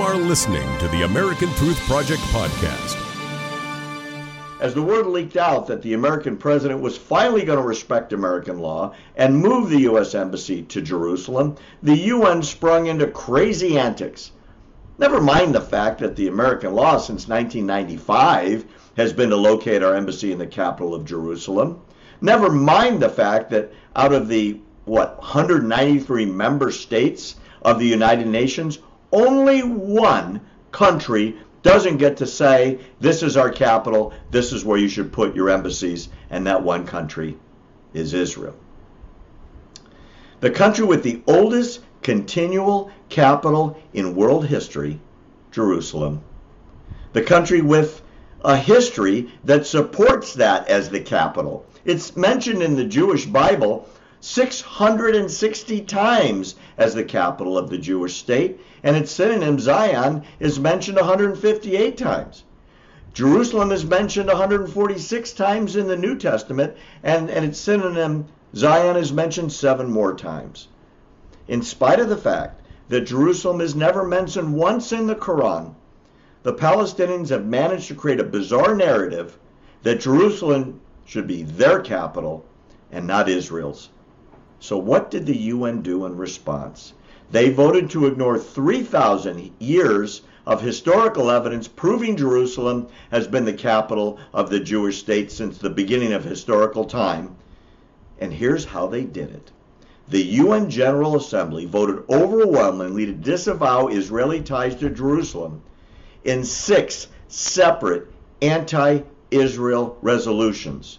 are listening to the American Truth Project podcast. As the word leaked out that the American president was finally going to respect American law and move the U.S. Embassy to Jerusalem, the UN sprung into crazy antics. Never mind the fact that the American law since 1995 has been to locate our embassy in the capital of Jerusalem. Never mind the fact that out of the, what, 193 member states of the United Nations, only one country doesn't get to say, this is our capital, this is where you should put your embassies, and that one country is Israel. The country with the oldest continual capital in world history, Jerusalem. The country with a history that supports that as the capital. It's mentioned in the Jewish Bible 660 times as the capital of the Jewish state, and its synonym Zion is mentioned 158 times. Jerusalem is mentioned 146 times in the New Testament, and, and its synonym Zion is mentioned seven more times. In spite of the fact that Jerusalem is never mentioned once in the Quran, the Palestinians have managed to create a bizarre narrative that Jerusalem should be their capital and not Israel's. So, what did the UN do in response? They voted to ignore 3,000 years of historical evidence proving Jerusalem has been the capital of the Jewish state since the beginning of historical time. And here's how they did it. The UN General Assembly voted overwhelmingly to disavow Israeli ties to Jerusalem in six separate anti Israel resolutions,